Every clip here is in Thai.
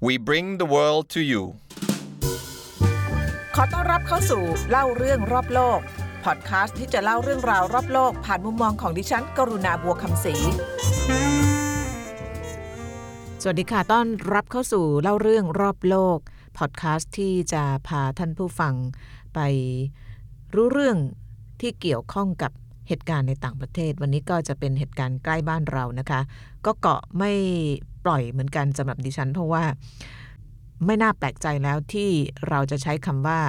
we bring the world to you ขอต้อนรับเข้าสู่เล่าเรื่องรอบโลก พอดคาสต์ที่จะเล่าเรื่องราวรอบโลก ผ่านมุมมองของดิฉัน กรุณาบัวคำศรี สวัสดีค่ะ ต้อนรับเข้าสู่เล่าเรื่องรอบโลก พอดคาสต์ที่จะพาท่านผู้ฟังไปรู้เรื่องที่เกี่ยวข้องกับเหตุการณ์ในต่างประเทศ วันนี้ก็จะเป็นเหตุการณ์ใกล้บ้านเรานะคะ ก็เกาะไม่ ล่อยเหมือนกันสำหรับดิฉัน เพราะว่าไม่น่าแปลกใจแล้วที่เราจะใช้คำว่า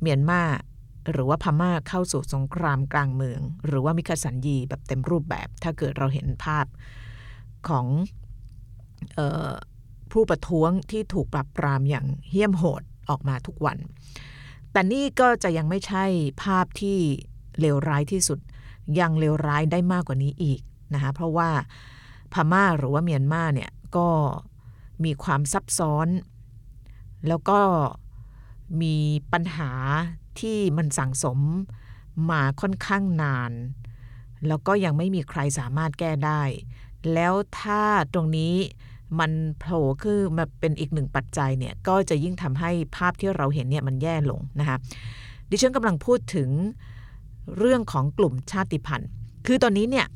เมียนมาหรือว่าพม่าเข้าสู่สงครามกลางเมือง หรือว่ามิคสันยีแบบเต็มรูปแบบ ถ้าเกิดเราเห็นภาพของออผู้ประท้วงที่ถูกปรับปรามอย่างเหี้ยมโหดออกมาทุกวัน แต่นี่ก็จะยังไม่ใช่ภาพที่เลวร้ายที่สุด ยังเลวร้ายได้มากกว่านี้อีกนะคะเพราะว่าพม่าหรือว่าเมียนมาเนี่ย ก็มีความซับซ้อน แล้วก็มีปัญหาที่มันสั่งสมมาค่อนข้างนาน แล้วก็ยังไม่มีใครสามารถแก้ได้ แล้วถ้าตรงนี้มันโผล่ขึ้นมาเป็นอีกหนึ่งปัจจัยเนี่ย ก็จะยิ่งทำให้ภาพที่เราเห็นเนี่ยมันแย่ลงนะคะดิฉันกำลังพูดถึงเรื่องของกลุ่มชาติพันธุ์ คือตอนนี้เนี่ย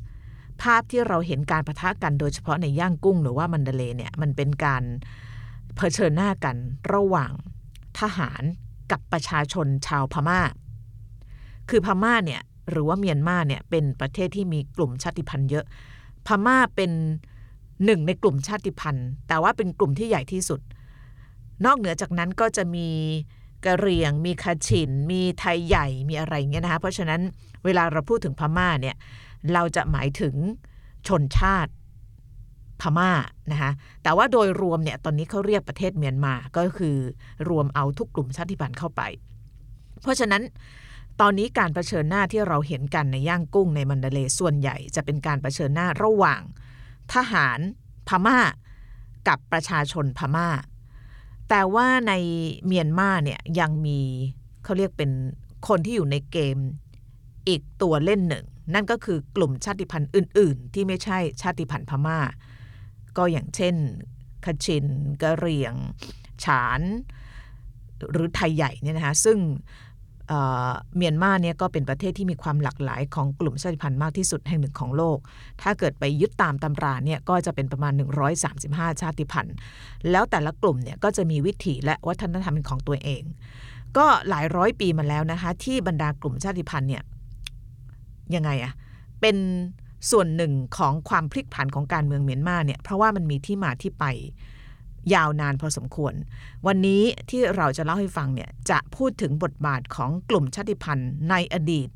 ภาพที่เราเห็นการประทะกันโดยเฉพาะในย่างกุ้งหรือว่ามันเดเลเนี่ยมันเป็นการเผชิญหน้ากันระหว่างทหารกับประชาชนชาวพมา่า คือพม่าเนี่ยหรือว่าเมียนมาเนี่ยเป็นประเทศที่มีกลุ่มชาติพันธุ์เยอะ พม่าเป็นหนึ่งในกลุ่มชาติพันธุ์ แต่ว่าเป็นกลุ่มที่ใหญ่ที่สุด นอกเหนือจากนั้นก็จะมีกะเหรี่ยง มีคาชิน มีไทยใหญ่ มีอะไรเงี้ยนะคะ เพราะฉะนั้นเวลาเราพูดถึงพม่าเนี่ย เราจะหมายถึงชนชาติพม่านะคะแต่ว่าโดยรวมเนี่ยตอนนี้เขาเรียกประเทศเมียนมาก็คือรวมเอาทุกกลุ่มชาติพันธุ์เข้าไป เพราะฉะนั้นตอนนี้การรเผชิญหน้าที่เราเห็นกันในย่างกุ้งในมันเดเลส่วนใหญ่ จะเป็นการรเผชิญหน้าระหว่างทหารพม่ากับประชาชนพม่า แต่ว่าในเมียนมาเนี่ยยังมีเขาเรียกเป็นคนที่อยู่ในเกมอีกตัวเล่นหนึ่ง นั่นก็คือกลุ่มชาติพันธุ์อื่น ๆ ที่ไม่ใช่ชาติพันธุ์พม่า ก็อย่างเช่นคชินกะเหรี่ยง ฉาน หรือไทยใหญ่เนี่ยนะคะซึ่งเมียนมาเนี่ยก็เป็นประเทศที่มีความหลากหลายของกลุ่มชาติพันธุ์มากที่สุดแห่งหนึ่งของโลก ถ้าเกิดไปยึดตามตำราเนี่ยก็จะเป็นประมาณ 135 ชาติพันธุ์ แล้วแต่ละกลุ่มเนี่ยก็จะมีวิถีและวัฒนธรรมของตัวเอง ก็หลายร้อยปีมาแล้วนะคะที่บรรดากลุ่มชาติพันธุ์เนี่ย ยังไงอะเป็นส่วนหนึ่งของความพลิกผันของการเมืองเมียนมาเนี่ยเพราะว่ามันมีที่มาที่ไปยาวนานพอสมควร วันนี้ที่เราจะเล่าให้ฟังเนี่ยจะพูดถึงบทบาทของกลุ่มชาติพันธุ์ในอดีต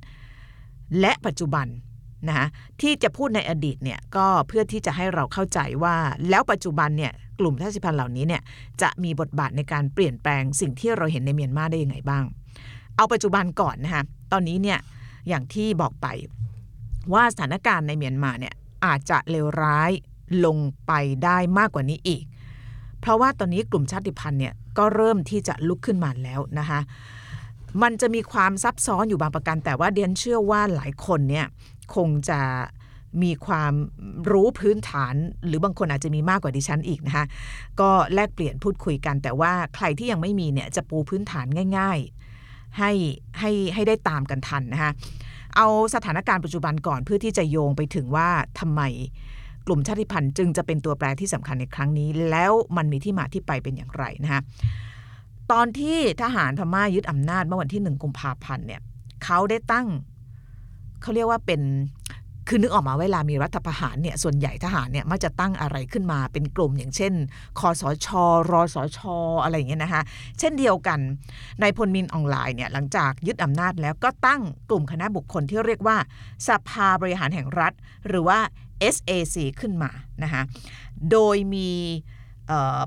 และปัจจุบันนะคะที่จะพูดในอดีตเนี่ยก็เพื่อที่จะให้เราเข้าใจว่าแล้วปัจจุบันเนี่ยกลุ่มชาติพันธุ์เหล่านี้เนี่ยจะมีบทบาทในการเปลี่ยนแปลงสิ่งที่เราเห็นในเมียนมาได้ยังไงบ้าง เอาปัจจุบันก่อนนะคะตอนนี้เนี่ย อย่างที่บอกไป ว่าสถานการณ์ในเมียนมาเนี่ยอาจจะเลวร้ายลงไปได้มากกว่านี้อีก เพราะว่าตอนนี้กลุ่มชาติพันธุ์เนี่ยก็เริ่มที่จะลุกขึ้นมาแล้วนะคะมันจะมีความซับซ้อนอยู่บางประการ แต่ว่าเดียนเชื่อว่าหลายคนเนี่ยคงจะมีความรู้พื้นฐาน หรือบางคนอาจจะมีมากกว่าดิฉันอีกนะคะก็แลกเปลี่ยนพูดคุยกัน แต่ว่าใครที่ยังไม่มีเนี่ยจะปูพื้นฐานง่าย ให้ให้ให้ได้ตามกันทันนะคะเอาสถานการณ์ปัจจุบันก่อนเพื่อที่จะโยงไปถึงว่าทำไมกลุ่มชาติพันธุ์จึงจะเป็นตัวแปรที่สำคัญในครั้งนี้ แล้วมันมีที่มาที่ไปเป็นอย่างไรนะคะตอนที่ทหารพม่ายึดอำนาจเมื่อวันที่หนึ่งกุมภาพันธ์เนี่ยเขาได้ตั้งเขาเรียกว่าเป็น คือนึกออกมาเวลามีรัฐประหารเนี่ยส่วนใหญ่ทหารเนี่ยมักจะตั้งอะไรขึ้นมาเป็นกลุ่มอย่างเช่น คอสช รอสช อะไรอย่างเงี้ยนะคะเช่นเดียวกันในพลมินออนไลน์เนี่ยหลังจากยึดอำนาจแล้วก็ตั้งกลุ่มคณะบุคคลที่เรียกว่าสภาบริหารแห่งรัฐ หรือว่า SAC ขึ้นมานะคะโดยมี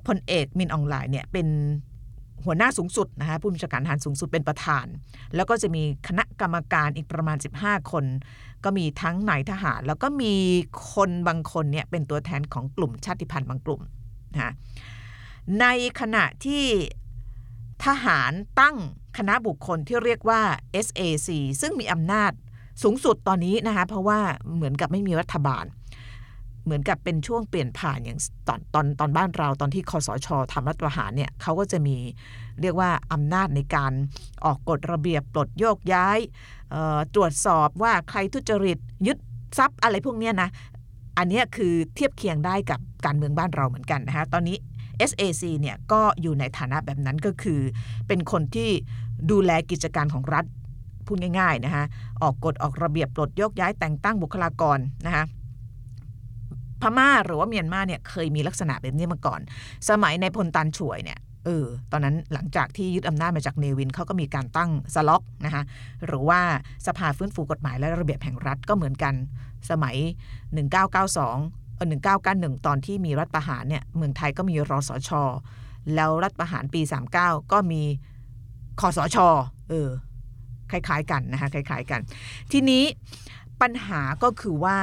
พลเอกมินออนไลน์เนี่ยเป็นหัวหน้าสูงสุดนะคะผู้บัญชาการทหารสูงสุดเป็นประธาน แล้วก็จะมีคณะกรรมการอีกประมาณ 15 คน ก็มีทั้งนายทหาร แล้วก็มีคนบางคนเนี่ยเป็นตัวแทนของกลุ่มชาติพันธุ์บางกลุ่มนะในขณะที่ทหารตั้งคณะบุคคลที่เรียกว่า SAC ซึ่งมีอำนาจสูงสุดตอนนี้นะคะเพราะว่าเหมือนกับไม่มีรัฐบาล เหมือนกับเป็นช่วงเปลี่ยนผ่านอย่างตอนตอนตอนบ้านเราตอนที่คอสชทำรัฐประหารเนี่ยเขาก็จะมีเรียกว่าอำนาจในการออกกฎระเบียบปลดโยกย้ายตรวจสอบว่าใครทุจริตยึดทรัพย์อะไรพวกเนี้ยนะอันนี้คือเทียบเคียงได้กับการเมืองบ้านเราเหมือนกันนะคะตอนนี้ SAC เนี่ยก็อยู่ในฐานะแบบนั้นก็คือ เป็นคนที่ดูแลกิจการของรัฐพูดง่ายๆนะคะออกกฎออกระเบียบปลดโยกย้ายแต่งตั้งบุคลากรนะคะ พม่าหรือว่าเมียนมาเนี่ยเคยมีลักษณะแบบนี้มาก่อน สมัยในพลตันช่วยเนี่ยเออตอนนั้นหลังจากที่ยึดอำนาจมาจากเนวินเขาก็มีการตั้งสล็อกนะคะหรือว่าสภาฟื้นฟูกฎหมายและระเบียบแห่งรัฐก็เหมือนกันสมัย 1992เออ1991 ตอนที่มีรัฐประหารเนี่ยเมืองไทยก็มีรสช แล้วรัฐประหารปี 39 ก็มีคอสชเออคล้ายๆกันนะคะคล้ายๆกัน ทีนี้ปัญหาก็คือว่า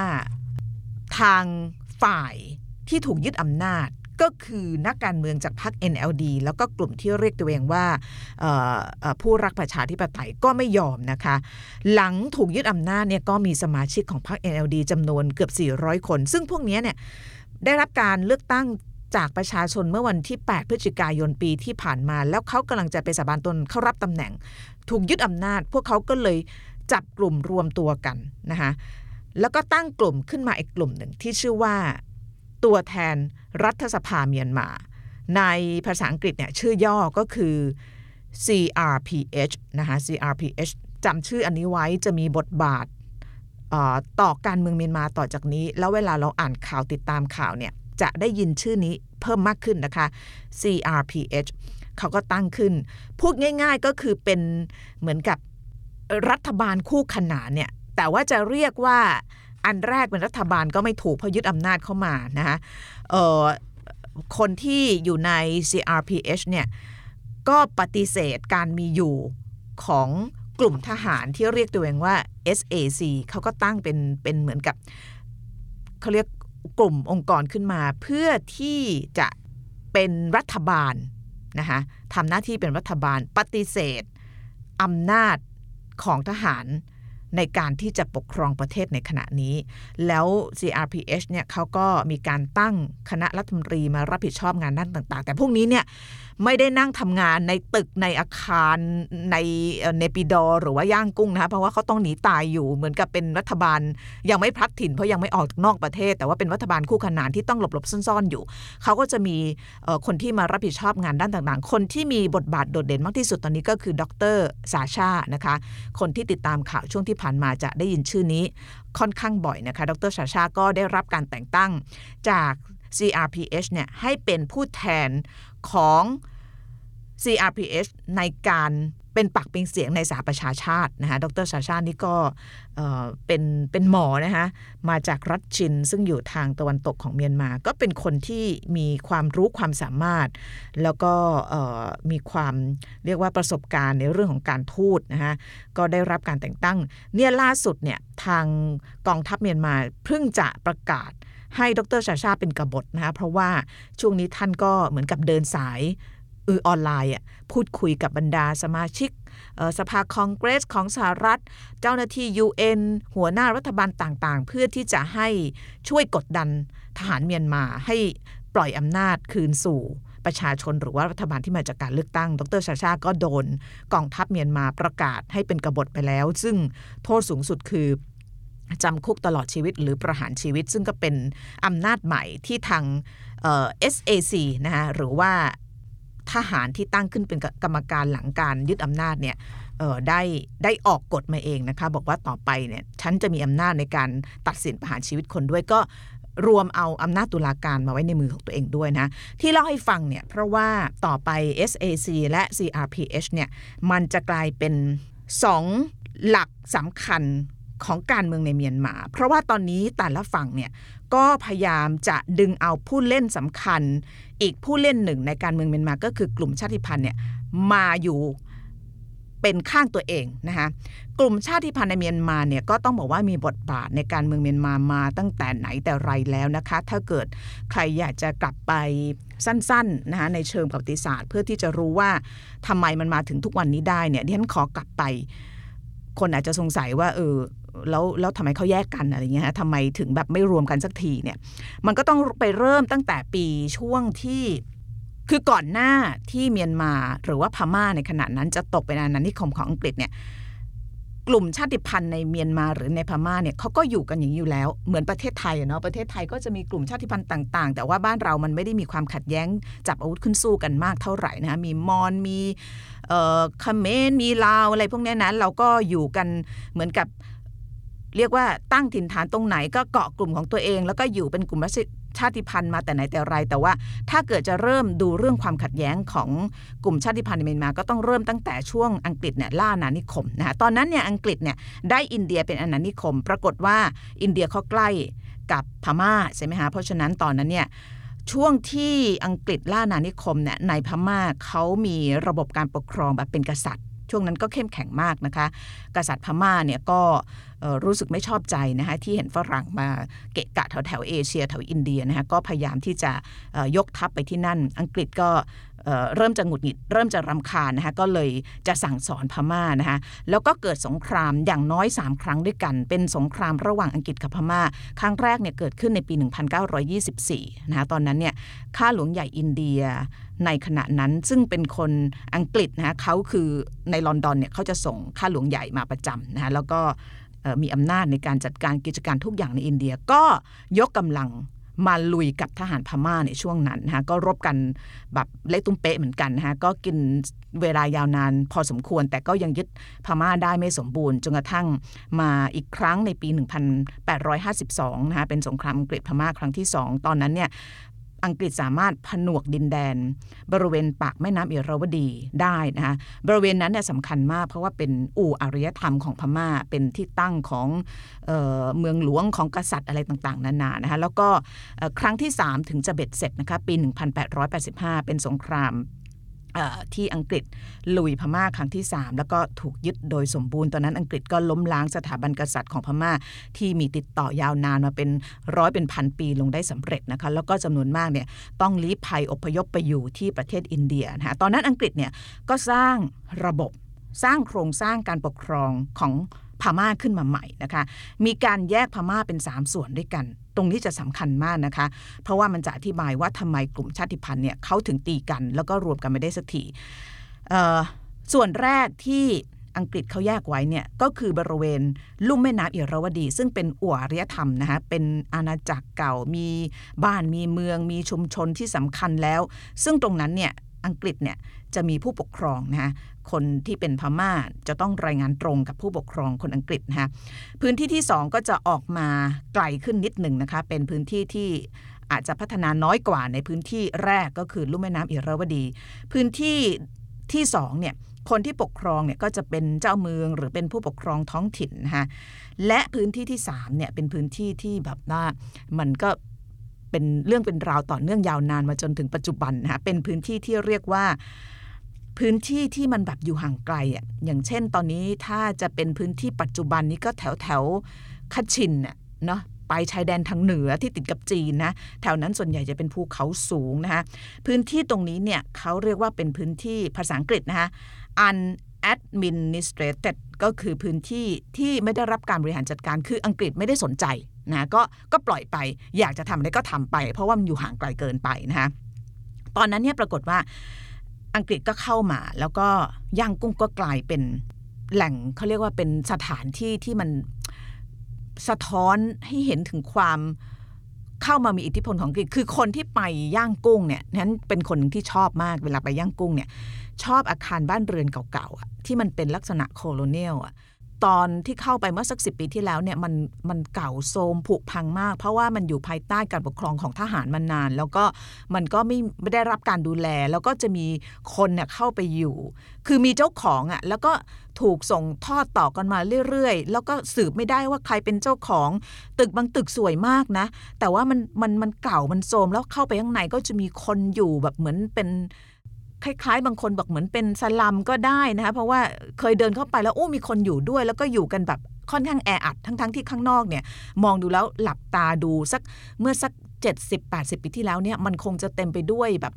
ทาง ฝ่ายที่ถูกยึดอำนาจก็คือนักการเมืองจากพรรค NLD แล้วก็กลุ่มที่เรียกตัวเองว่าผู้รักประชาธิปไตยก็ไม่ยอมนะคะ หลังถูกยึดอำนาจเนี่ยก็มีสมาชิกของพรรค NLD จำนวนเกือบ 400 คน ซึ่งพวกนี้เนี่ยได้รับการเลือกตั้งจากประชาชนเมื่อวันที่ 8 พฤศจิกายนปีที่ผ่านมา แล้วเขากำลังจะไปสาบานตนเข้ารับตำแหน่ง ถูกยึดอำนาจ พวกเขาก็เลยจับกลุ่มรวมตัวกันนะคะ แล้วก็ตั้งกลุ่มขึ้นมาอีกกลุ่มหนึ่งที่ชื่อว่า ตัวแทนรัฐสภาเมียนมา ในภาษาอังกฤษเนี่ยชื่อย่อก็คือ CRPH นะคะ CRPH จำชื่ออันนี้ไว้จะมีบทบาทต่อการเมืองเมียนมาต่อจากนี้ แล้วเวลาเราอ่านข่าวติดตามข่าวเนี่ยจะได้ยินชื่อนี้เพิ่มมากขึ้นนะคะ CRPH เขาก็ตั้งขึ้น พูดง่ายๆก็คือเป็นเหมือนกับรัฐบาลคู่ขนานเนี่ย แต่ว่าจะเรียกว่าอันแรกเป็นรัฐบาลก็ไม่ถูกเพราะยึดอำนาจเข้ามานะคะคนที่อยู่ใน CRPH เนี่ยก็ปฏิเสธการมีอยู่ของกลุ่มทหารที่เรียกตัวเองว่า SAC เขาก็ตั้งเป็นเป็นเหมือนกับเขาเรียกกลุ่มองค์กรขึ้นมา เพื่อที่จะเป็นรัฐบาลนะคะทำหน้าที่เป็นรัฐบาลปฏิเสธอำนาจของทหาร ในการที่จะปกครองประเทศในขณะนี้ แล้ว CRPH เนี่ยเขาก็มีการตั้งคณะรัฐมนตรีมารับผิดชอบงานด้านต่าง ๆ แต่พวกนี้เนี่ย ไม่ได้นั่งทำงานในตึกในอาคารในเนปิดอร์หรือว่าย่างกุ้งนะคะเพราะว่าเขาต้องหนีตายอยู่เหมือนกับเป็นรัฐบาล ยังไม่พลัดถิ่นเพราะยังไม่ออกจากนอกประเทศ แต่ว่าเป็นรัฐบาลคู่ขนานที่ต้องหลบๆซ่อนๆอยู่เขาก็จะมีคนที่มารับผิดชอบงานด้านต่างๆ คนที่มีบทบาทโดดเด่นมากที่สุดตอนนี้ก็คือดรซาชานะคะ คนที่ติดตามข่าวช่วงที่ผ่านมาจะได้ยินชื่อนี้ค่อนข้างบ่อยนะคะ ดรชาชาก็ได้รับการแต่งตั้งจาก CRPH เนี่ยให้เป็นผู้แทนของ CRPH ในการเป็นปักเป็นเสียงในสาประชาชาตินะคะ ดรชาชานี่ก็เป็นเป็นหมอนะคะมาจากรัฐชิน ซึ่งอยู่ทางตะวันตกของเมียนมา ก็เป็นคนที่มีความรู้ความสามารถ แล้วก็มีความเรียกว่าประสบการณ์ในเรื่องของการทูตนะคะก็ได้รับการแต่งตั้ง เนี่ยล่าสุดเนี่ยทางกองทัพเมียนมาเพิ่งจะประกาศให้ดรชาชาเป็นกบฏนะคะเพราะว่าช่วงนี้ท่านก็เหมือนกับเดินสาย อือออนไลน์อะพูดคุยกับบรรดาสมาชิกสภาคองเกรสของสหรัฐ เจ้าหน้าที่ UN หัวหน้ารัฐบาลต่างๆ เพื่อที่จะให้ช่วยกดดันทหารเมียนมาให้ปล่อยอำนาจคืนสู่ประชาชนหรือว่ารัฐบาลที่มาจากการเลือกตั้ง ดรชาชาก็โดนกองทัพเมียนมาประกาศให้เป็นกบฏไปแล้ว ซึ่งโทษสูงสุดคือจำคุกตลอดชีวิตหรือประหารชีวิต ซึ่งก็เป็นอำนาจใหม่ที่ทาง SAC นะคะหรือว่า ทหารที่ตั้งขึ้นเป็นกรรมการหลังการยึดอำนาจเนี่ยได้ได้ออกกฎมาเองนะคะ บอกว่าต่อไปเนี่ยฉันจะมีอำนาจในการตัดสินประหารชีวิตคนด้วยก็รวมเอาอำนาจตุลาการมาไว้ในมือของตัวเองด้วยนะ ที่เล่าให้ฟังเนี่ยเพราะว่าต่อไป SAC และ CRPH เนี่ยมันจะกลายเป็นสองหลักสำคัญของการเมืองในเมียนมา เพราะว่าตอนนี้แต่ละฝั่งเนี่ย ก็พยายามจะดึงเอาผู้เล่นสำคัญ อีกผู้เล่นหนึ่งในการเมืองเมียนมาก็คือกลุ่มชาติพันธุ์เนี่ยมาอยู่เป็นข้างตัวเองนะคะกลุ่มชาติพันธุ์ในเมียนมาเนี่ยก็ต้องบอกว่ามีบทบาทในการเมืองเมียนมามาตั้งแต่ไหนแต่ไรแล้วนะคะ ถ้าเกิดใครอยากจะกลับไปสั้นๆนะคะในเชิงประวัติศาสตร์ เพื่อที่จะรู้ว่าทำไมมันมาถึงทุกวันนี้ได้เนี่ยดิฉันขอกลับไป คนอาจจะสงสัยว่าเออ แล้วแล้วทำไมเขาแยกกันอะไรเงี้ยฮะทำไมถึงแบบไม่รวมกันสักทีเนี่ย มันก็ต้องไปเริ่มตั้งแต่ปีช่วงที่คือก่อนหน้าที่เมียนมาหรือว่าพม่าในขณะนั้นจะตกเป็นอาณานิคมของอังกฤษเนี่ยกลุ่มชาติพันธุ์ในเมียนมาหรือในพม่าเนี่ยเขาก็อยู่กันอย่างนี้อยู่แล้ว เหมือนประเทศไทยอะเนาะประเทศไทยก็จะมีกลุ่มชาติพันธุ์ต่างๆ แต่ว่าบ้านเรามันไม่ได้มีความขัดแย้งจับอาวุธขึ้นสู้กันมากเท่าไหร่นะคะมีมอญมีเอ่อเขมรมีลาวอะไรพวกนี้นั้นเราก็อยู่กันเหมือนกับ เรียกว่าตั้งถิ่นฐานตรงไหนก็เกาะกลุ่มของตัวเอง แล้วก็อยู่เป็นกลุ่มชาติพันธุ์มาแต่ไหนแต่ไร แต่ว่าถ้าเกิดจะเริ่มดูเรื่องความขัดแย้งของกลุ่มชาติพันธุ์ในเมียนมาก็ต้องเริ่มตั้งแต่ช่วงอังกฤษเนี่ยล่าอาณานิคมนะคะตอนนั้นเนี่ยอังกฤษเนี่ยได้อินเดียเป็นอาณานิคม ปรากฏว่าอินเดียเขาใกล้กับพม่าใช่ไหมคะเพราะฉะนั้นตอนนั้นเนี่ยช่วงที่อังกฤษล่าอานิคมเนี่ยในพม่าเขามีระบบการปกครองแบบเป็นกษัตริย์ ช่วงนั้นก็เข้มแข็งมากนะคะ กษัตริย์พม่าเนี่ยก็ รู้สึกไม่ชอบใจนะคะที่เห็นฝรั่งมาเกะกะแถวแถวเอเชียแถวอินเดียนะคะก็พยายามที่จะยกทัพไปที่นั่น อังกฤษก็เริ่มจะหงุดหงิดเริ่มจะรำคาญนะคะก็เลยจะสั่งสอนพม่านะคะแล้วก็เกิดสงครามอย่างน้อย 3 ครั้งด้วยกัน เป็นสงครามระหว่างอังกฤษกับพม่า ครั้งแรกเนี่ยเกิดขึ้นในปี 1924นะคะตอนนั้นเนี่ยข้าหลวงใหญ่อินเดียในขณะนั้นซึ่งเป็นคนอังกฤษนะคะเขาคือในลอนดอนเนี่ยเขาจะส่งข้าหลวงใหญ่มาประจำนะคะแล้วก็เมีอำนาจในการจัดการกิจการทุกอย่างในอินเดียก็ยกกำลังมาลุยกับทหารพม่าในช่วงนั้นนะคะก็รบกันแบบเละตุ้มเป๊ะเหมือนกันนะคะก็กินเวลายาวนานพอสมควร แต่ก็ยังยึดพม่าได้ไม่สมบูรณ์จนกระทั่งมาอีกครั้งในปี 1852นะคะเป็นสงครามอังกฤษพม่าครั้งที่ 2 ตอนนั้นเนี่ย อังกฤษสามารถผนวกดินแดน บริเวณปากแม่น้ำเอราวดีได้นะคะบริเวณนั้นเนี่ยสำคัญมาก เพราะว่าเป็นอู่อารยธรรมของพม่า เป็นที่ตั้งของเออเมืองหลวงของกษัตริย์อะไรต่างๆ นานานะคะแล้วก็ครั้งที่ 3 ถึงจะเบ็ดเสร็จนะคะปี 1885 เป็นสงคราม ที่อังกฤษลุยพม่าครั้งที่ 3 แล้วก็ถูกยึดโดยสมบูรณ์ตอนนั้นอังกฤษก็ล้มล้างสถาบันกษัตริย์ของพม่า ที่มีติดต่อยาวนานมาเป็นร้อยเป็นพันปีลงได้สำเร็จนะคะแล้วก็จำนวนมากเนี่ยต้องลี้ภัยอพยพไปอยู่ที่ประเทศอินเดียนะะตอนนั้นอังกฤษเนี่ยก็สร้างระบบสร้างโครงสร้างการปกครองของ พม่าขึ้นมาใหม่นะคะ มีการแยกพม่าเป็น 3 ส่วนด้วยกัน ตรงนี้จะสำคัญมากนะคะ เพราะว่ามันจะอธิบายว่าทำไมกลุ่มชาติพันธุ์เนี่ยเขาถึงตีกัน แล้วก็รวมกันไม่ได้สักทีส่วนแรกที่อังกฤษเขาแยกไว้เนี่ยก็คือบริเวณลุ่มแม่น้ำอิราวดี ซึ่งเป็นอวารยธรรมนะคะเป็นอาณาจักรเก่ามีบ้านมีเมือง มีชุมชนที่สำคัญแล้ว ซึ่งตรงนั้นเนี่ยอังกฤษเนี่ยจะมีผู้ปกครองนะคะ คนที่เป็นพม่าจะต้องรายงานตรงกับผู้ปกครองคนอังกฤษนะคะพื้นที่ที่ 2 ก็จะออกมาไกลขึ้นนิดหนึ่งนะคะเป็นพื้นที่ที่อาจจะพัฒนาน้อยกว่าในพื้นที่แรกก็คือลุ่มแม่น้ำอิราวดี พื้นที่ที่สองเนี่ยคนที่ปกครองเนี่ยก็จะเป็นเจ้าเมืองหรือเป็นผู้ปกครองท้องถิ่นนะคะและพื้นที่ที่สามเนี่ยเป็นพื้นที่ที่แบบว่ามันก็เป็นเรื่องเป็นราวต่อเนื่องยาวนานมาจนถึงปัจจุบันนะคะเป็นพื้นที่ที่เรียกว่า พื้นที่ที่มันแบบอยู่ห่างไกลอะอย่างเช่นตอนนี้ถ้าจะเป็นพื้นที่ปัจจุบันนี้ก็แถวแถวคัชชินน่ะเนาะไปชายแดนทางเหนือที่ติดกับจีนนะแถวนั้นส่วนใหญ่จะเป็นภูเขาสูงนะคะพื้นที่ตรงนี้เนี่ยเขาเรียกว่าเป็นพื้นที่ภาษาอังกฤษนะคะ unadministrated ก็คือพื้นที่ที่ไม่ได้รับการบริหารจัดการคืออังกฤษไม่ได้สนใจนะก็ก็ปล่อยไป อยากจะทำอะไรก็ทำไป เพราะว่ามันอยู่ห่างไกลเกินไปนะคะตอนนั้นเนี่ยปรากฏว่า อังกฤษก็เข้ามา แล้วก็ย่างกุ้งก็กลายเป็นแหล่งเขาเรียกว่าเป็นสถานที่ที่มันสะท้อนให้เห็นถึงความเข้ามามีอิทธิพลของอังกฤษคือคนที่ไปย่างกุ้งเนี่ยนั้นเป็นคนที่ชอบมากเวลาไปย่างกุ้งเนี่ยชอบอาคารบ้านเรือนเก่าๆที่มันเป็นลักษณะโคโลเนียลอะ ตอนที่เข้าไปเมื่อสักสิปีที่แล้วเนี่ยมันมันเก่าโทรมผุพังมาก เพราะว่ามันอยู่ภายใต้การปกครองของทหารมานาน แล้วก็มันก็ไม่ไม่ได้รับการดูแล แล้วก็จะมีคนเนี่ยเข้าไปอยู่ คือมีเจ้าของอะ่ะแล้วก็ถูกส่งทอดต่อกันมาเรื่อยๆ แล้วก็สืบไม่ได้ว่าใครเป็นเจ้าของ ตึกบางตึกสวยมากนะ แต่ว่ามันมันมันเก่ามันโทรมแล้วเข้าไปข้างในก็จะมีคนอยู่แบบเหมือนเป็น คล้าย ๆ บางคนบอกเหมือนเป็นสลัมก็ได้นะคะเพราะว่าเคยเดินเข้าไปแล้วโอ้มีคนอยู่ด้วย แล้วก็อยู่กันแบบค่อนข้างแออัดทั้งๆที่ข้างนอกเนี่ย มองดูแล้วหลับตาดูสักเมื่อสัก 70-80 ปีที่แล้วเนี่ยมันคงจะเต็มไปด้วยแบบ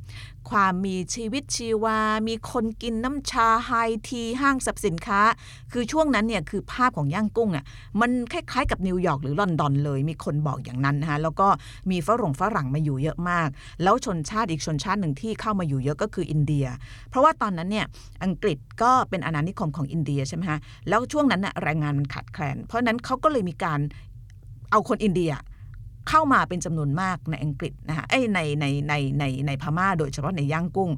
ความมีชีวิตชีวา มีคนกินน้ำชาไฮทีห้างสรรพสินค้า คือช่วงนั้นเนี่ยคือภาพของย่างกุ้งอะมันคล้ายๆกับนิวยอร์กหรือลอนดอนเลย มีคนบอกอย่างนั้นนะคะแล้วก็มีฝรั่งฝรั่งมาอยู่เยอะมาก แล้วชนชาติอีกชนชาติหนึ่งที่เข้ามาอยู่เยอะก็คืออินเดีย เพราะว่าตอนนั้นเนี่ยอังกฤษก็เป็นอาณานิคมของอินเดียใช่ไหมคะแล้วช่วงนั้นน่ะแรงงานมันขาดแคลน เพราะนั้นเขาก็เลยมีการเอาคนอินเดีย เข้ามาเป็นจำนวนมากในอังกฤษนะคะไอ้ในในในในในพม่าโดยเฉพาะในย่างกุ้ง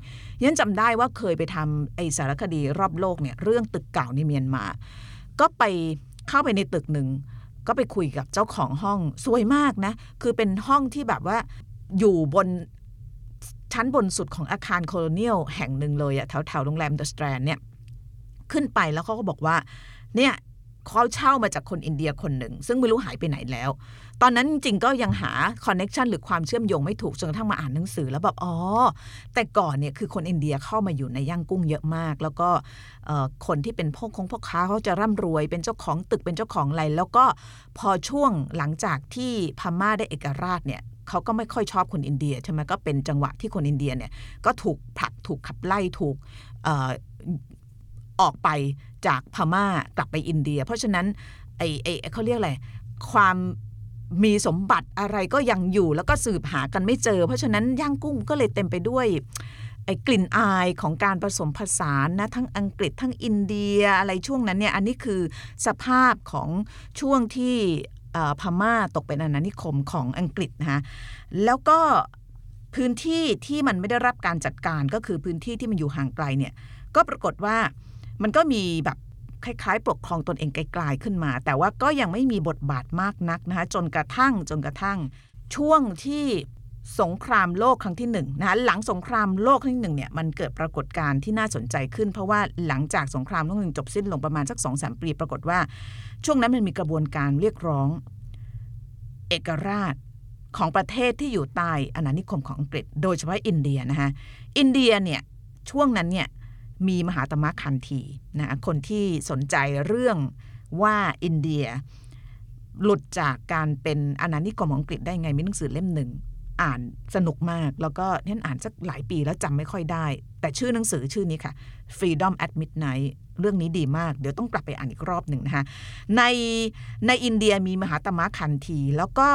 ยันจำได้ว่าเคยไปทำไอสารคดีรอบโลกเนี่ยเรื่องตึกเก่าในเมียนมา ก็ไปเข้าไปในตึกหนึ่งก็ไปคุยกับเจ้าของห้องสวยมากนะ คือเป็นห้องที่แบบว่าอยู่บนชั้นบนสุดของอาคารโคโลเนียลแห่งหนึ่งเลยอะแถวแถวโรงแรมเดอะสแตรนเนี่ยขึ้นไปแล้วเขาก็บอกว่าเนี่ย เขาเช่ามาจากคนอินเดียคนหนึ่ง ซึ่งไม่รู้หายไปไหนแล้ว ตอนนั้นจริงก็ยังหาคอนเน็ชันหรือความเชื่อมโยงไม่ถูกจนกระทั่งมาอ่านหนังสือแล้วแบบอ๋อ แต่ก่อนเนี่ยคือคนอินเดียเข้ามาอยู่ในย่างกุ้งเยอะมาก แล้วก็คนที่เป็นพ่อคงพ่อค้าเขาจะร่ำรวย เป็นเจ้าของตึกเป็นเจ้าของอะไรแล้วก็พอช่วงหลังจากที่พม่าได้เอกราชเนี่ยเขาก็ไม่ค่อยชอบคนอินเดียใช่ไหมก็เป็นจังหวะที่คนอินเดียเนี่ยก็ถูกผลักถูกขับไล่ถูกออกไป จากพม่ากลับไปอินเดีย เพราะฉะนั้นไอ้ไอ้เขาเรียกอะไรความมีสมบัติอะไรก็ยังอยู่แล้วก็สืบหากันไม่เจอ เพราะฉะนั้นย่างกุ้งก็เลยเต็มไปด้วยไอ้กลิ่นอายของการผสมผสานนะทั้งอังกฤษทั้งอินเดียอะไรช่วงนั้นเนี่ยอันนี้คือสภาพของช่วงที่พม่าตกเป็นอาณานิคมของอังกฤษนะคะแล้วก็พื้นที่ที่มันไม่ได้รับการจัดการก็คือพื้นที่ที่มันอยู่ห่างไกลเนี่ยก็ปรากฏว่า มันก็มีแบบคล้ายๆ ปกครองตนเองไกลๆขึ้นมา แต่ว่าก็ยังไม่มีบทบาทมากนักนะคะจนกระทั่งจนกระทั่ง ช่วงที่สงครามโลกครั้งที่หนึ่งนะคะหลังสงครามโลกครั้งที่หนึ่งเนี่ยมันเกิดปรากฏการณ์ที่น่าสนใจขึ้น เพราะว่าหลังจากสงครามโลกครั้งหนึ่งจบสิ้นลงประมาณสักสองสามปี ปรากฏว่า ช่วงนั้นมันมีกระบวนการเรียกร้อง เอกราชของประเทศที่อยู่ใต้อาณานิคมของอังกฤษ โดยเฉพาะอินเดียนะคะอินเดียเนี่ยช่วงนั้นเนี่ย มีมหาตมะคันธีนะคนที่สนใจเรื่องว่าอินเดีย หลุดจากการเป็นอาณานิคมของอังกฤษได้ไงมีหนังสือเล่มหนึ่ง อ่านสนุกมาก แล้วก็ท่านอ่านสักหลายปีแล้วจำไม่ค่อยได้ แต่ชื่อหนังสือชื่อนี้ค่ะ Freedom at Midnight เรื่องนี้ดีมาก เดี๋ยวต้องกลับไปอ่านอีกรอบหนึ่งนะคะในในอินเดียมีมหาตมะคันธีแล้วก็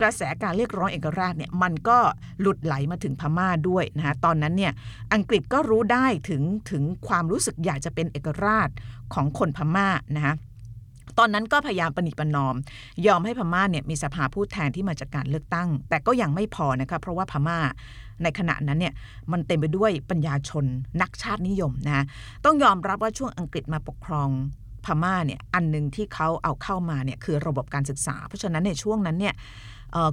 กระแสการเรียกร้องเอกราชเนี่ยมันก็หลุดไหลมาถึงพม่าด้วยนะคะตอนนั้นเนี่ยอังกฤษก็รู้ได้ถึงถึงความรู้สึกอยากจะเป็นเอกราชของคนพม่านะคะตอนนั้นก็พยายามประนิปนอม ยอมให้พม่าเนี่ยมีสภาผู้แทนที่มาจากการเลือกตั้ง แต่ก็ยังไม่พอนะคะเพราะว่าพม่าในขณะนั้นเนี่ยมันเต็มไปด้วยปัญญาชนนักชาตินิยมนะต้องยอมรับว่าช่วงอังกฤษมาปกครองพม่าเนี่ยอันหนึ่งที่เขาเอาเข้ามาเนี่ยคือระบบการศึกษา เพราะฉะนั้นในช่วงนั้นเนี่ย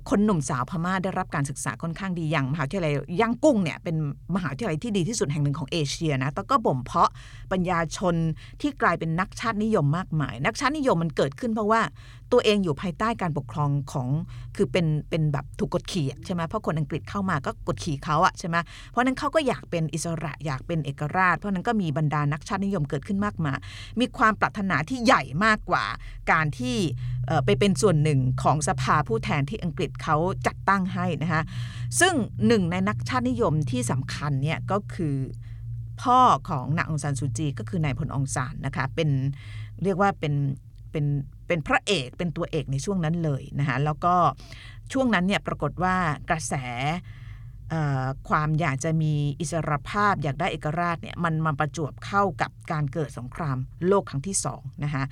คนหนุ่มสาวพม่าได้รับการศึกษาค่อนข้างดีอย่างมหาวิทยาลัยย่างกุ้งเนี่ยเป็นมหาวิทยาลัยที่ดีที่สุดแห่งหนึ่งของเอเชียนะแต่ก็บ่มเพาะปัญญาชนที่กลายเป็นนักชาตินิยมมากมาย นักชาตินิยมมันเกิดขึ้นเพราะว่าตัวเองอยู่ภายใต้การปกครองของคือเป็นเป็นแบบถูกกดขี่ใช่ไหมเพราะคนอังกฤษเข้ามาก็กดขี่เขาอะใช่ไหมเพราะนั้นเขาก็อยากเป็นอิสระอยากเป็นเอกราช เพราะนั้นก็มีบรรดานักชาตินิยมเกิดขึ้นมากมายมีความปรารถนาที่ใหญ่มากกว่า การที่ไปเป็นส่วนหนึ่งของสภาผู้แทนที่อังกฤษเขาจัดตั้งให้นะคะซึ่งหนึ่งในนักชาตินิยมที่สำคัญเนี่ยก็คือพ่อของนางองซานซูจีก็คือนายพลองซานนะคะเป็นเรียกว่าเป็นเป็น เป็นพระเอกเป็นตัวเอกในช่วงนั้นเลยนะคะแล้วก็ช่วงนั้นเนี่ยปรากฏว่ากระแสความอยากจะมีอิสรภาพอยากได้เอกราชเนี่ยมันมาประจวบเข้ากับการเกิดสงครามโลกครั้งที่สองนะคะ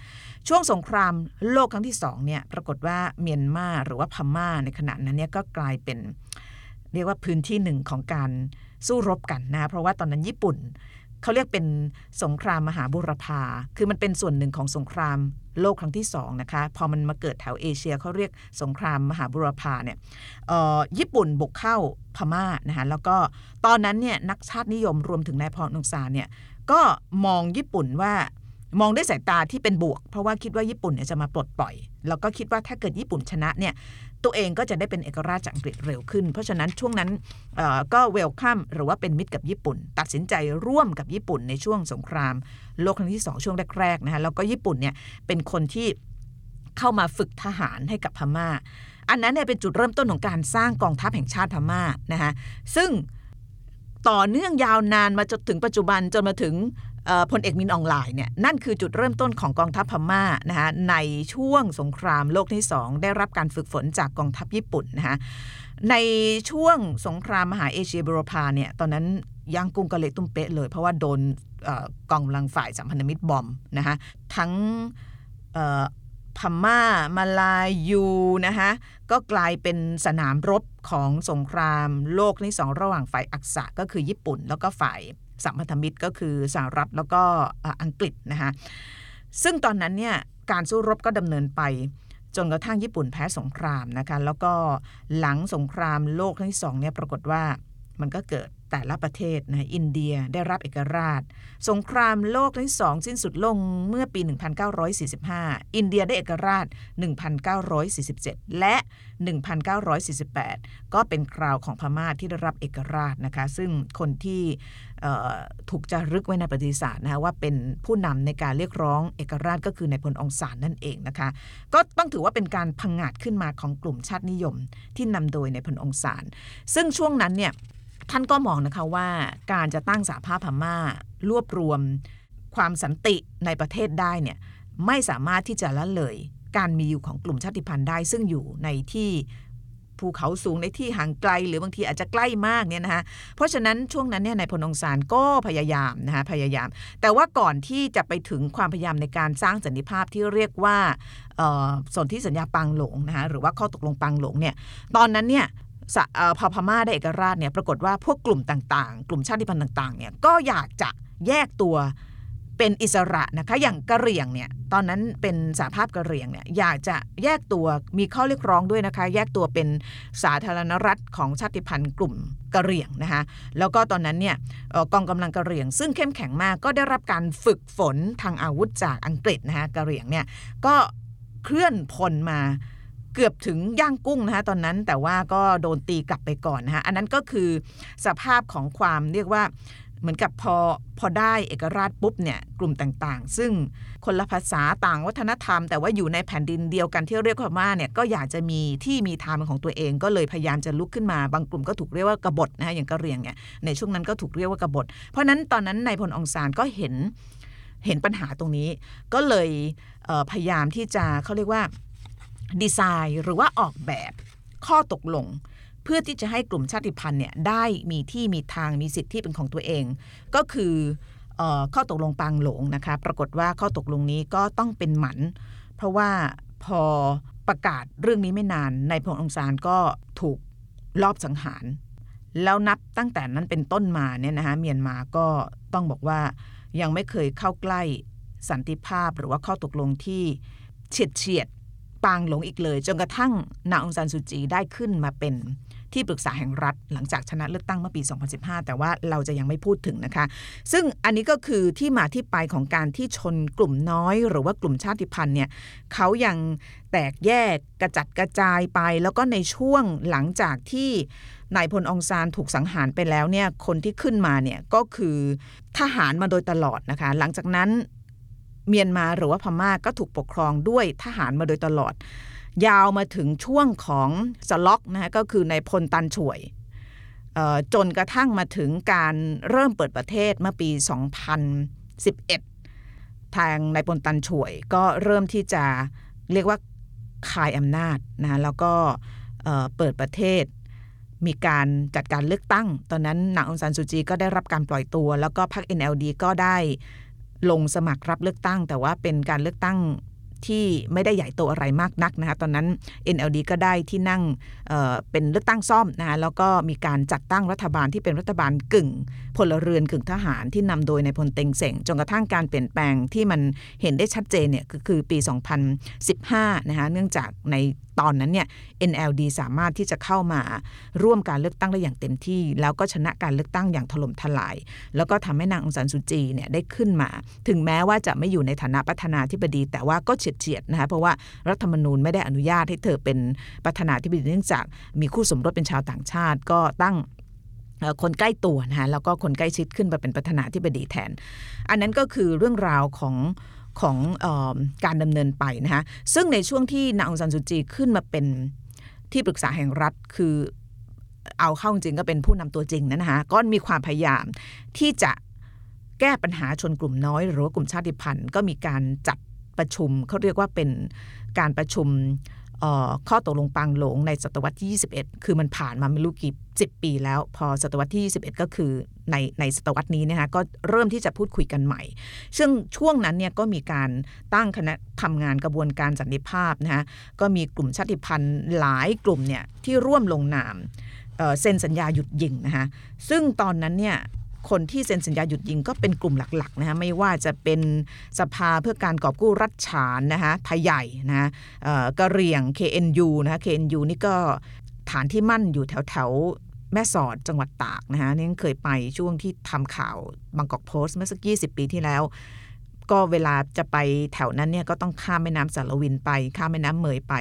ช่วงสงครามโลกครั้งที่สองเนี่ยปรากฏว่าเมียนมาหรือว่าพม่าในขณะนั้นเนี่ยก็กลายเป็นเรียกว่าพื้นที่หนึ่งของการสู้รบกันนะเพราะว่าตอนนั้นญี่ปุ่น เขาเรียกเป็นสงครามมหาบุรพา คือมันเป็นส่วนหนึ่งของสงครามโลกครั้งที่สองนะคะ พอมันมาเกิดแถวเอเชียเขาเรียกสงครามมหาบุรพาเนี่ยออญี่ปุ่นบุกเข้าพม่านะคะแล้วก็ตอนนั้นเนี่ยนักชาตินิยมรวมถึงนายพรนงซานเนี่ยก็มองญี่ปุ่นว่า มองด้วยสายตาที่เป็นบวก เพราะว่าคิดว่าญี่ปุ่นเนี่ยจะมาปลดปล่อย แล้วก็คิดว่าถ้าเกิดญี่ปุ่นชนะเนี่ยตัวเองก็จะได้เป็นเอกราชจากอังกฤษเร็วขึ้น เพราะฉะนั้นช่วงนั้นก็เวลคัมหรือว่าเป็นมิตรกับญี่ปุ่น ตัดสินใจร่วมกับญี่ปุ่นในช่วงสงคราม โลกครั้งที่สองช่วงแรกๆนะคะแล้วก็ญี่ปุ่นเนี่ยเป็นคนที่เข้ามาฝึกทหารให้กับพม่า อันนั้นเนี่ยเป็นจุดเริ่มต้นของการสร้างกองทัพแห่งชาติพม่านะคะซึ่งต่อเนื่องยาวนานมาจนถึงปัจจุบันจนมาถึง พลเอกมินอองไลน์เนี่ยนั่นคือจุดเริ่มต้นของกองทัพพม่านะคะในช่วงสงครามโลกที่สองได้รับการฝึกฝนจากกองทัพญี่ปุ่นนะคะในช่วงสงครามมหาเอเชียบูโรพาเนี่ยตอนนั้นย่างกุ้งกะเละตุ้มเป๊ะเลย เพราะว่าโดนออกองกำลังฝ่ายสัมพันธมิตรบอมนะคะทั้งพม่ามาลายูนะคะก็กลายเป็นสนามรบของสงครามโลกที่สองระหว่างฝ่ายอักษะก็คือญี่ปุ่น แล้วก็ฝ่าย สัมพันธมิตรก็คือสหรัฐแล้วก็อังกฤษนะคะซึ่งตอนนั้นเนี่ยการสู้รบก็ดำเนินไปจนกระทั่งญี่ปุ่นแพ้สงครามนะคะแล้วก็หลังสงครามโลกครั้งที่สองเนี่ยปรากฏว่ามันก็เกิดแต่ละประเทศนะอินเดียได้รับเอกราช สงครามโลกครั้งที่สองสิ้นสุดลงเมื่อปี 1945 อินเดียได้เอกราช 1947 และ 1948 ก็เป็นคราวของพม่าที่ได้รับเอกราชนะคะ ซึ่งคนที่ ถูกจารึกไว้ในประวัติศาสตร์นะคะว่าเป็นผู้นำในการเรียกร้องเอกราชก็คือในพลองซานนั่นเองนะคะ ก็ต้องถือว่าเป็นการพังงาดขึ้นมาของกลุ่มชาตินิยม ที่นำโดยในพลองซานซึ่งช่วงนั้นเนี่ยท่านก็มองนะคะว่าการจะตั้งสหภาพพม่ารวบรวมความสันติในประเทศได้เนี่ยไม่สามารถที่จะละเลยการมีอยู่ของกลุ่มชาติพันธุ์ได้ซึ่งอยู่ในที่ ภูเขาสูงในที่ห่างไกล หรือบางทีอาจจะใกล้มากเนี่ยนะคะเพราะฉะนั้นช่วงนั้นเนี่ยนายพลองซานก็พยายามนะคะพยายาม แต่ว่าก่อนที่จะไปถึงความพยายามในการสร้างสันติภาพที่เรียกว่าเอ่อสนธิสัญญาปังหลงนะคะหรือว่าข้อตกลงปังหลงเนี่ยตอนนั้นเนี่ยสะพอพม่าได้เอกราชเนี่ยปรากฏว่าพวกกลุ่มต่างๆ กลุ่มชาติพันธุ์ต่างๆเนี่ยก็อยากจะแยกตัว เป็นอิสระนะคะอย่างกะเหรี่ยงเนี่ยตอนนั้นเป็นสหภาพกะเหรี่ยงเนี่ยอยากจะแยกตัวมีข้อเรียกร้องด้วยนะคะ แยกตัวเป็นสาธารณรัฐของชาติพันธุ์กลุ่มกะเหรี่ยงนะคะแล้วก็ตอนนั้นเนี่ยกองกำลังกะเหรี่ยง ซึ่งเข้มแข็งมากก็ได้รับการฝึกฝนทางอาวุธจากอังกฤษนะคะกะเหรี่ยงเนี่ยก็เคลื่อนพลมาเกือบถึงย่างกุ้งนะคะตอนนั้นแต่ว่าก็โดนตีกลับไปก่อนนะคะอันนั้นก็คือสภาพของความเรียกว่า เหมือนกับพอพอได้เอกราชปุ๊บเนี่ยกลุ่มต่างๆ ซึ่งคนละภาษาต่างวัฒนธรรม แต่ว่าอยู่ในแผ่นดินเดียวกันที่เรียกว่าม่าเนี่ยก็อยากจะมีที่มีทางเป็นของตัวเองก็เลยพยายามจะลุกขึ้นมา บางกลุ่มก็ถูกเรียกว่ากบฏนะคะอย่างกะเรียงเนี่ยในช่วงนั้นก็ถูกเรียกว่ากบฏ เพราะนั้นตอนนั้นนายพลองซานก็เห็นเห็นปัญหาตรงนี้ ก็เลยเพยายามที่จะเขาเรียกว่าดีไซน์หรือว่าออกแบบข้อตกลง เพื่อที่จะให้กลุ่มชาติพันธุ์เนี่ยได้มีที่มีทางมีสิทธิที่เป็นของตัวเอง ก็คือเอข้อตกลงปางหลงนะคะปรากฏว่าข้อตกลงนี้ก็ต้องเป็นหมัน เพราะว่าพอประกาศเรื่องนี้ไม่นานในพลองซานก็ถูกลอบสังหาร แล้วนับตั้งแต่นั้นเป็นต้นมาเนี่ยนะคะเมียนมาก็ต้องบอกว่ายังไม่เคยเข้าใกล้สันติภาพหรือว่าข้อตกลงที่เฉียดเฉียดปางหลงอีกเลย จนกระทั่งนางองซานซูจีได้ขึ้นมาเป็น ที่ปรึกษาแห่งรัฐ หลังจากชนะเลือกตั้งเมื่อปี 2015 แต่ว่าเราจะยังไม่พูดถึงนะคะ ซึ่งอันนี้ก็คือที่มาที่ไปของการที่ชนกลุ่มน้อย หรือว่ากลุ่มชาติพันธุ์เนี่ยเขายังแตกแยกกระจัดกระจายไป แล้วก็ในช่วงหลังจากที่นายพลองซานถูกสังหารไปแล้วเนี่ยคนที่ขึ้นมาเนี่ยก็คือทหารมาโดยตลอดนะคะ หลังจากนั้นเมียนมาหรือว่าพม่าก็ถูกปกครองด้วยทหารมาโดยตลอด ยาวมาถึงช่วงของสล็อกนะคะก็คือในายพลตันช่วยจนกระทั่งมาถึงการเริ่มเปิดประเทศเมื่อปี 2011 ทางนายพลตันช่วยก็เริ่มที่จะเรียกว่าคายอำนาจนะคะแล้วก็เอ่อเปิดประเทศมีการจัดการเลือกตั้ง ตอนนั้นนางองซานซูจีก็ได้รับการปล่อยตัว แล้วก็พรรค NLD ก็ได้ลงสมัครรับเลือกตั้ง แต่ว่าเป็นการเลือกตั้ง ที่ไม่ได้ใหญ่โตอะไรมากนักนะคะตอนนั้น NLD ก็ได้ที่นั่งเเป็นเลือกตั้งซ่อมนะคะแล้วก็มีการจัดตั้งรัฐบาลที่เป็นรัฐบาลกึ่งพลเรือนกึ่งทหารที่นำโดยในายพลเต็งเสงจนกระทั่งการเปลี่ยนแปลงที่มันเห็นได้ชัดเจนเนี่ยก็คือปี 2015 นะคะเนื่องจากในตอนนั้นเนี่ย NLD สามารถที่จะเข้ามาร่วมการเลือกตั้งได้อย่างเต็มที่ แล้วก็ชนะการเลือกตั้งอย่างถล่มทลาย แล้วก็ทำให้นางองซานซูจีเนี่ยได้ขึ้นมา ถึงแม้ว่าจะไม่อยู่ในฐานะประธานาธิบดี แต่ว่าก็เฉียดเฉียดนะคะเพราะว่ารัฐธรรมนูญไม่ได้อนุญาตให้เธอเป็นประธานาธิบดีเนื่องจากมีคู่สมรสเป็นชาวต่างชาติ ก็ตั้งคนใกล้ตัวนะคะแล้วก็คนใกล้ชิดขึ้นมาเป็นประธานาธิบดีแทน อันนั้นก็คือเรื่องราวของของออการดำเนินไปนะคะซึ่งในช่วงที่นางองซานซูจีขึ้นมาเป็นที่ปรึกษาแห่งรัฐคือเอาเข้าจริงก็เป็นผู้นำตัวจริงนะนะคะก็มีความพยายามที่จะแก้ปัญหาชนกลุ่มน้อย หรือว่ากลุ่มชาติพันธุ์ ก็มีการจัด ประชุมเขาเรียกว่าเป็นการประชุมข้อตกลงปางหลงในศตวรรษที่ 21 คือมันผ่านมาไม่รู้กี่สิปีแล้ว พอศตวรรษที่ 21 ก็คือในในศตวรรษนี้นะคะก็เริ่มที่จะพูดคุยกันใหม่ ซึ่งช่วงนั้นเนี่ยก็มีการตั้งคณะทำงานกระบวนการสันติภาพนะคะก็มีกลุ่มชาติพันธุ์หลายกลุ่มเนี่ยที่ร่วมลงนามเซ็นสัญญาหยุดยิงนะคะซึ่งตอนนั้นเนี่ย คนที่เซ็นสัญญาหยุดยิงก็เป็นกลุ่มหลักๆนะคะไม่ว่าจะเป็นสภาเพื่อการกอบกู้รัฐฉานนะคะไทยใหญ่นะกะเรียง KNU นะคะ KNU นี่ก็ฐานที่มั่นอยู่แถวแถวแม่สอดจังหวัดตากนะคะนี่เคยไปช่วงที่ทำข่าวบางกอกโพสต์เมื่อสัก 20 ปีที่แล้ว ก็เวลาจะไปแถวนั้นเนี่ยก็ต้องข้ามแม่น้ำสารวินไป ข้ามแม่น้ำเมยไป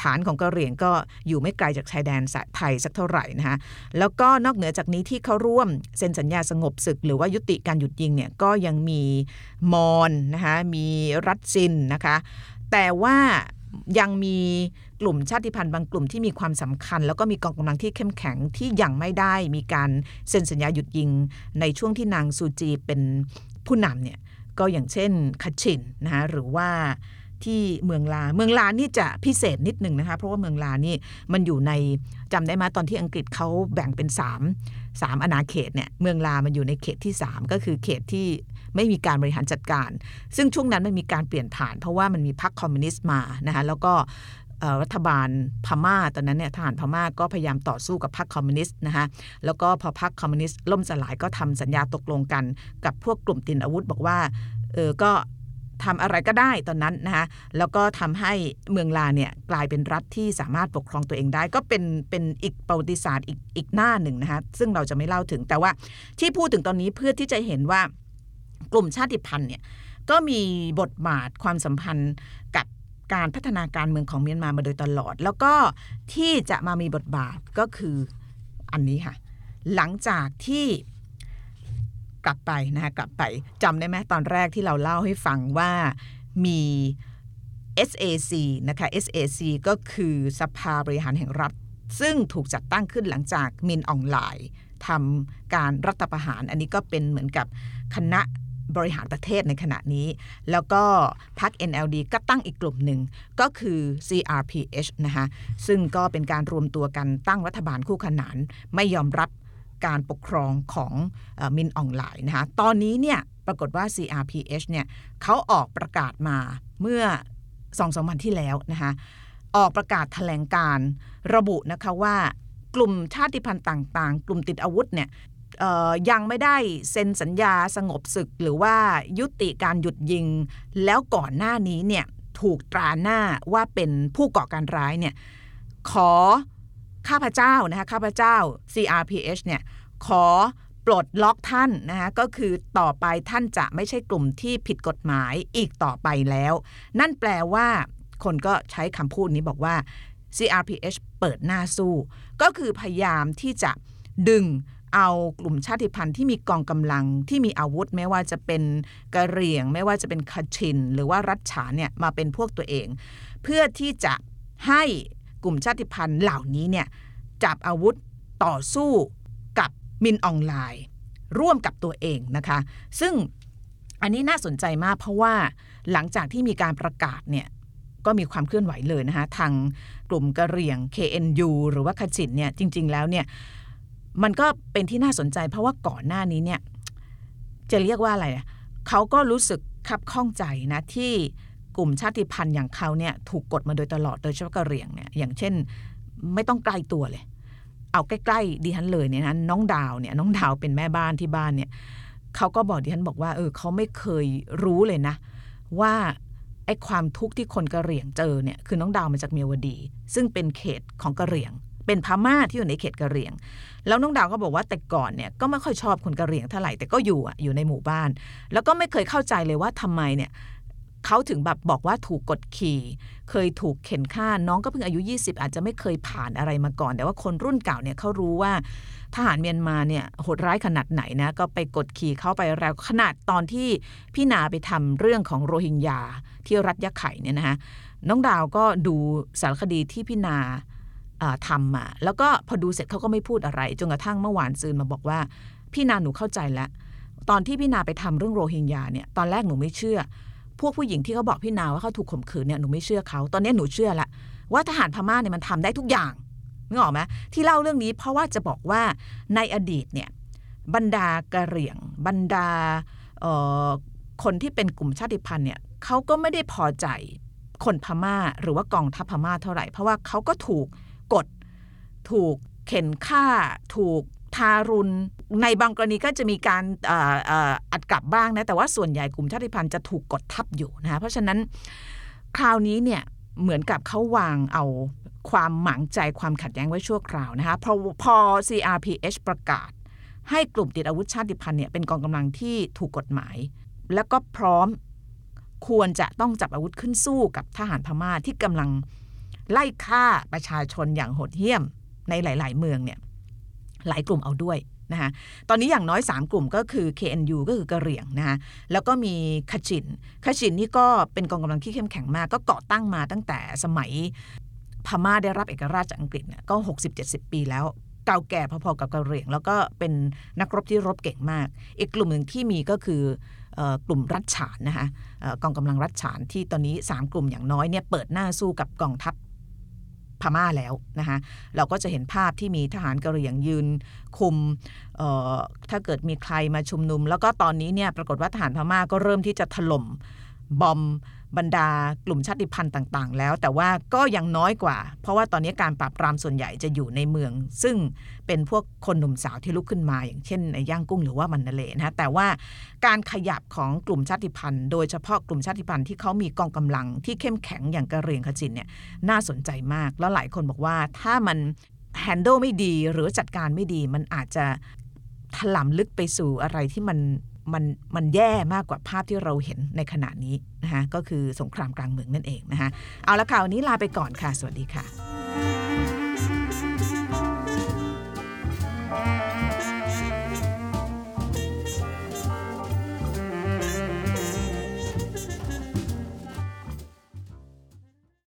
ฐานของกะเหรี่ยงก็อยู่ไม่ไกลจากชายแดนไทยสักเท่าไหร่นะคะแล้วก็นอกเหนือจากนี้ที่เขาร่วมเซ็นสัญญาสงบศึก หรือว่ายุติการหยุดยิงเนี่ยก็ยังมีมอนนะคะมีรัสซินนะคะ แต่ว่ายังมีกลุ่มชาติพันธุ์บางกลุ่มที่มีความสำคัญ แล้วก็มีกองกำลังที่เข้มแข็งที่ยังไม่ได้มีการเซ็นสัญญาหยุดยิงในช่วงที่นางซูจีเป็นผู้นำเนี่ย ก็อย่างเช่นคัชชินนะคะหรือว่าที่เมืองลา เมืองลานี่จะพิเศษนิดหนึ่งนะคะ เพราะว่าเมืองลานี่มันอยู่ในจำได้ไหมตอนที่อังกฤษเขาแบ่งเป็น 3 3อาณาเขตเนี่ยเมืองลามันอยู่ในเขตที่ 3 ก็คือเขตที่ไม่มีการบริหารจัดการ ซึ่งช่วงนั้นมันมีการเปลี่ยนผ่าน เพราะว่ามันมีพรรคคอมมิวนิสต์มานะคะแล้วก็ รัฐบาลพม่าตอนนั้นเนี่ยทหารพม่าก็พยายามต่อสู้กับพรรคคอมมิวนิสต์นะคะแล้วก็พอพรรคคอมมิวนิสต์ล่มสลายก็ทำสัญญาตกลงกัน กับพวกกลุ่มติดอาวุธบอกว่าเออก็ทำอะไรก็ได้ตอนนั้นนะคะแล้วก็ทำให้เมืองลาเนี่ยกลายเป็นรัฐที่สามารถปกครองตัวเองได้ ก็เป็นเป็นอีกประวัติศาสตร์อีกอีกหน้าหนึ่งนะคะซึ่งเราจะไม่เล่าถึงแต่ว่าที่พูดถึงตอนนี้เพื่อที่จะเห็นว่ากลุ่มชาติพันธุ์เนี่ยก็มีบทบาทความสัมพันธ์กับ การพัฒนาการเมืองของเมียนมามาโดยตลอด แล้วก็ที่จะมามีบทบาทก็คืออันนี้ค่ะ หลังจากที่กลับไปนะคะกลับไปจำได้ไหมตอนแรกที่เราเล่าให้ฟังว่ามี SAC นะคะ SAC ก็คือสภาบริหารแห่งรัฐ ซึ่งถูกจัดตั้งขึ้นหลังจากมินออนไลน์ทำการรัฐประหาร อันนี้ก็เป็นเหมือนกับคณะ บริหารประเทศในขณะนี้ แล้วก็พรรค NLD ก็ตั้งอีกกลุ่มหนึ่งก็คือ CRPH นะคะซึ่งก็เป็นการรวมตัวกันตั้งรัฐบาลคู่ขนานไม่ยอมรับการปกครองของมินออนไลน์นะคะตอนนี้เนี่ยปรากฏว่า CRPH เนี่ยเขาออกประกาศมาเมื่อสองสวันที่แล้วนะคะออกประกาศแถลงการระบุนะคะว่ากลุ่มชาติพันธุ์ต่าง ๆ กลุ่มติดอาวุธเนี่ย ยังไม่ได้เซ็นสัญญาสงบศึกหรือว่ายุติการหยุดยิง แล้วก่อนหน้านี้เนี่ยถูกตราหน้าว่าเป็นผู้ก่อการร้ายเนี่ยขอข้าพเจ้านะคะข้าพเจ้า CRPH เนี่ยขอปลดล็อกท่านนะคะก็คือต่อไปท่านจะไม่ใช่กลุ่มที่ผิดกฎหมายอีกต่อไปแล้ว นั่นแปลว่าคนก็ใช้คำพูดนี้บอกว่า CRPH เปิดหน้าสู้ ก็คือพยายามที่จะดึง เอากลุ่มชาติพันธุ์ที่มีกองกำลังที่มีอาวุธ ไม่ว่าจะเป็นกระเหรี่ยง ไม่ว่าจะเป็นคาชิน หรือว่ารัฐฉานเนี่ยมาเป็นพวกตัวเอง เพื่อที่จะให้กลุ่มชาติพันธุ์เหล่านี้เนี่ยจับอาวุธต่อสู้กับมินออนไลน์ ร่วมกับตัวเองนะคะ ซึ่งอันนี้น่าสนใจมากเพราะว่าหลังจากที่มีการประกาศเนี่ยก็มีความเคลื่อนไหวเลยนะคะทางกลุ่มกระเหรี่ยง KNU หรือว่าขจินเนี่ยจริง ๆ แล้วเนี่ย มันก็เป็นที่น่าสนใจ เพราะว่าก่อนหน้านี้เนี่ยจะเรียกว่าอะไรเขาก็รู้สึกคับข้องใจนะที่กลุ่มชาติพันธุ์อย่างเขาเนี่ยถูกกดมาโดยตลอดโดยเฉพาะกะเหรี่ยงเนี่ยอย่างเช่นไม่ต้องไกลตัวเลย เอาใกล้ๆดิฉันเลยเนี่ยนะน้องดาวเนี่ยน้องดาวเป็นแม่บ้านที่บ้านเนี่ยเขาก็บอกดิฉันบอกว่าเออเขาไม่เคยรู้เลยนะ ว่าไอ้ความทุกข์ที่คนกะเหรี่ยงเจอเนี่ยคือน้องดาวมาจากเมียวดี ซึ่งเป็นเขตของกะเหรี่ยง เป็นพม่าที่อยู่ในเขตกะเหรี่ยง แล้วน้องดาวก็บอกว่าแต่ก่อนเนี่ยก็ไม่ค่อยชอบคนกะเหรี่ยงเท่าไหร่แต่ก็อยู่อะอยู่ในหมู่บ้าน แล้วก็ไม่เคยเข้าใจเลยว่าทำไมเนี่ยเขาถึงแบบบอกว่าถูกกดขี่ เคยถูกเข็นฆ่าน้องก็เพิ่งอายุ 20 อาจจะไม่เคยผ่านอะไรมาก่อน แต่ว่าคนรุ่นเก่าเนี่ยเขารู้ว่าทหารเมียนมาเนี่ยโหดร้ายขนาดไหนนะก็ไปกดขี่เข้าไปแล้วขนาดตอนที่พี่นาไปทำเรื่องของโรฮิงญาที่รัฐยะไข่เนี่ยนะคะน้องดาวก็ดูสารคดีที่พี่นา ทำมา แล้วก็พอดูเสร็จเขาก็ไม่พูดอะไร จนกระทั่งเมื่อวานซืนมาบอกว่า พี่นาหนูเข้าใจแล้วตอนที่พี่นาไปทำเรื่องโรฮิงญาเนี่ยตอนแรกหนูไม่เชื่อ พวกผู้หญิงที่เขาบอกพี่นาว่าเขาถูกข่มขืนเนี่ยหนูไม่เชื่อเขาตอนนี้หนูเชื่อละว่าทหารพม่าเนี่ยมันทำได้ทุกอย่างนึกออกไหมที่เล่าเรื่องนี้เพราะว่าจะบอกว่าในอดีตเนี่ยบรรดากระเหรี่ยง บรรดาคนที่เป็นกลุ่มชาติพันธุ์เนี่ยเขาก็ไม่ได้พอใจคนพม่าหรือว่ากองทัพพม่าเท่าไหร่ เพราะว่าเขาก็ถูก กด ถูกเข็นฆ่า ถูกทารุณ ในบางกรณีก็จะมีการอ,อัดกลับบ้างนะ แต่ว่าส่วนใหญ่กลุ่มชาติพันธุ์จะถูกกดทับอยู่นะคะเพราะฉะนั้นคราวนี้เนี่ยเหมือนกับเขาวางเอาความหมางใจความขัดแย้งไว้ชั่วคราวนะคะพอพอ CRPH ประกาศ ให้กลุ่มติดอาวุธชาติพันธุ์เนี่ยเป็นกองกำลังที่ถูกกฎหมาย แล้วก็พร้อมควรจะต้องจับอาวุธขึ้นสู้กับทหารพม่าที่กำลัง ไล่ฆ่าประชาชนอย่างโหดเหี้ยมในหลาย ๆ เมืองเนี่ยหลายกลุ่มเอาด้วยนะคะตอนนี้อย่างน้อย 3 กลุ่มก็คือ KNU ก็คือกระเหรี่ยงนะคะแล้วก็มีคาชินคาชินนี่ก็เป็นกองกำลังที่เข้มแข็งมาก ก็เกาะตั้งมาตั้งแต่สมัยพม่าได้รับเอกราชจากอังกฤษเนี่ยก็ 60-70 ปีแล้วเก่าแก่พอๆกับกระเหรี่ยง แล้วก็เป็นนักรบที่รบเก่งมาก อีกกลุ่มหนึ่งที่มีก็คืออกลุ่มรัฐฉานนะคะออกองกำลังรัฐฉานที่ตอนนี้ 3 กลุ่มอย่างน้อยเนี่ยเปิดหน้าสู้กับกองทัพ พม่าแล้วนะคะเราก็จะเห็นภาพที่มีทหารกะเหรี่ยงยืนคุมถ้าเกิดมีใครมาชุมนุม แล้วก็ตอนนี้เนี่ยปรากฏว่าทหารพม่าก็เริ่มที่จะถล่มบอม บรรดากลุ่มชาติพันธุ์ต่างๆ แล้ว แต่ว่าก็ยังน้อยกว่า เพราะว่าตอนนี้การปราบปรามส่วนใหญ่จะอยู่ในเมือง ซึ่งเป็นพวกคนหนุ่มสาวที่ลุกขึ้นมาอย่างเช่นในย่างกุ้งหรือว่ามันเลนะฮะแต่ว่าการขยับของกลุ่มชาติพันธุ์ โดยเฉพาะกลุ่มชาติพันธุ์ที่เขามีกองกำลังที่เข้มแข็งอย่างกะเหรี่ยงขจินเนี่ยน่าสนใจมาก แล้วหลายคนบอกว่าถ้ามันแฮนด์ลไม่ดีหรือจัดการไม่ดีมันอาจจะถลำลึกไปสู่อะไรที่มัน มันมันแย่มากกว่าภาพที่เราเห็นในขณะนี้นะคะก็คือสงครามกลางเมืองนั่นเองนะคะเอาละค่ะวันนี้ลาไปก่อนค่ะ สวัสดีค่ะ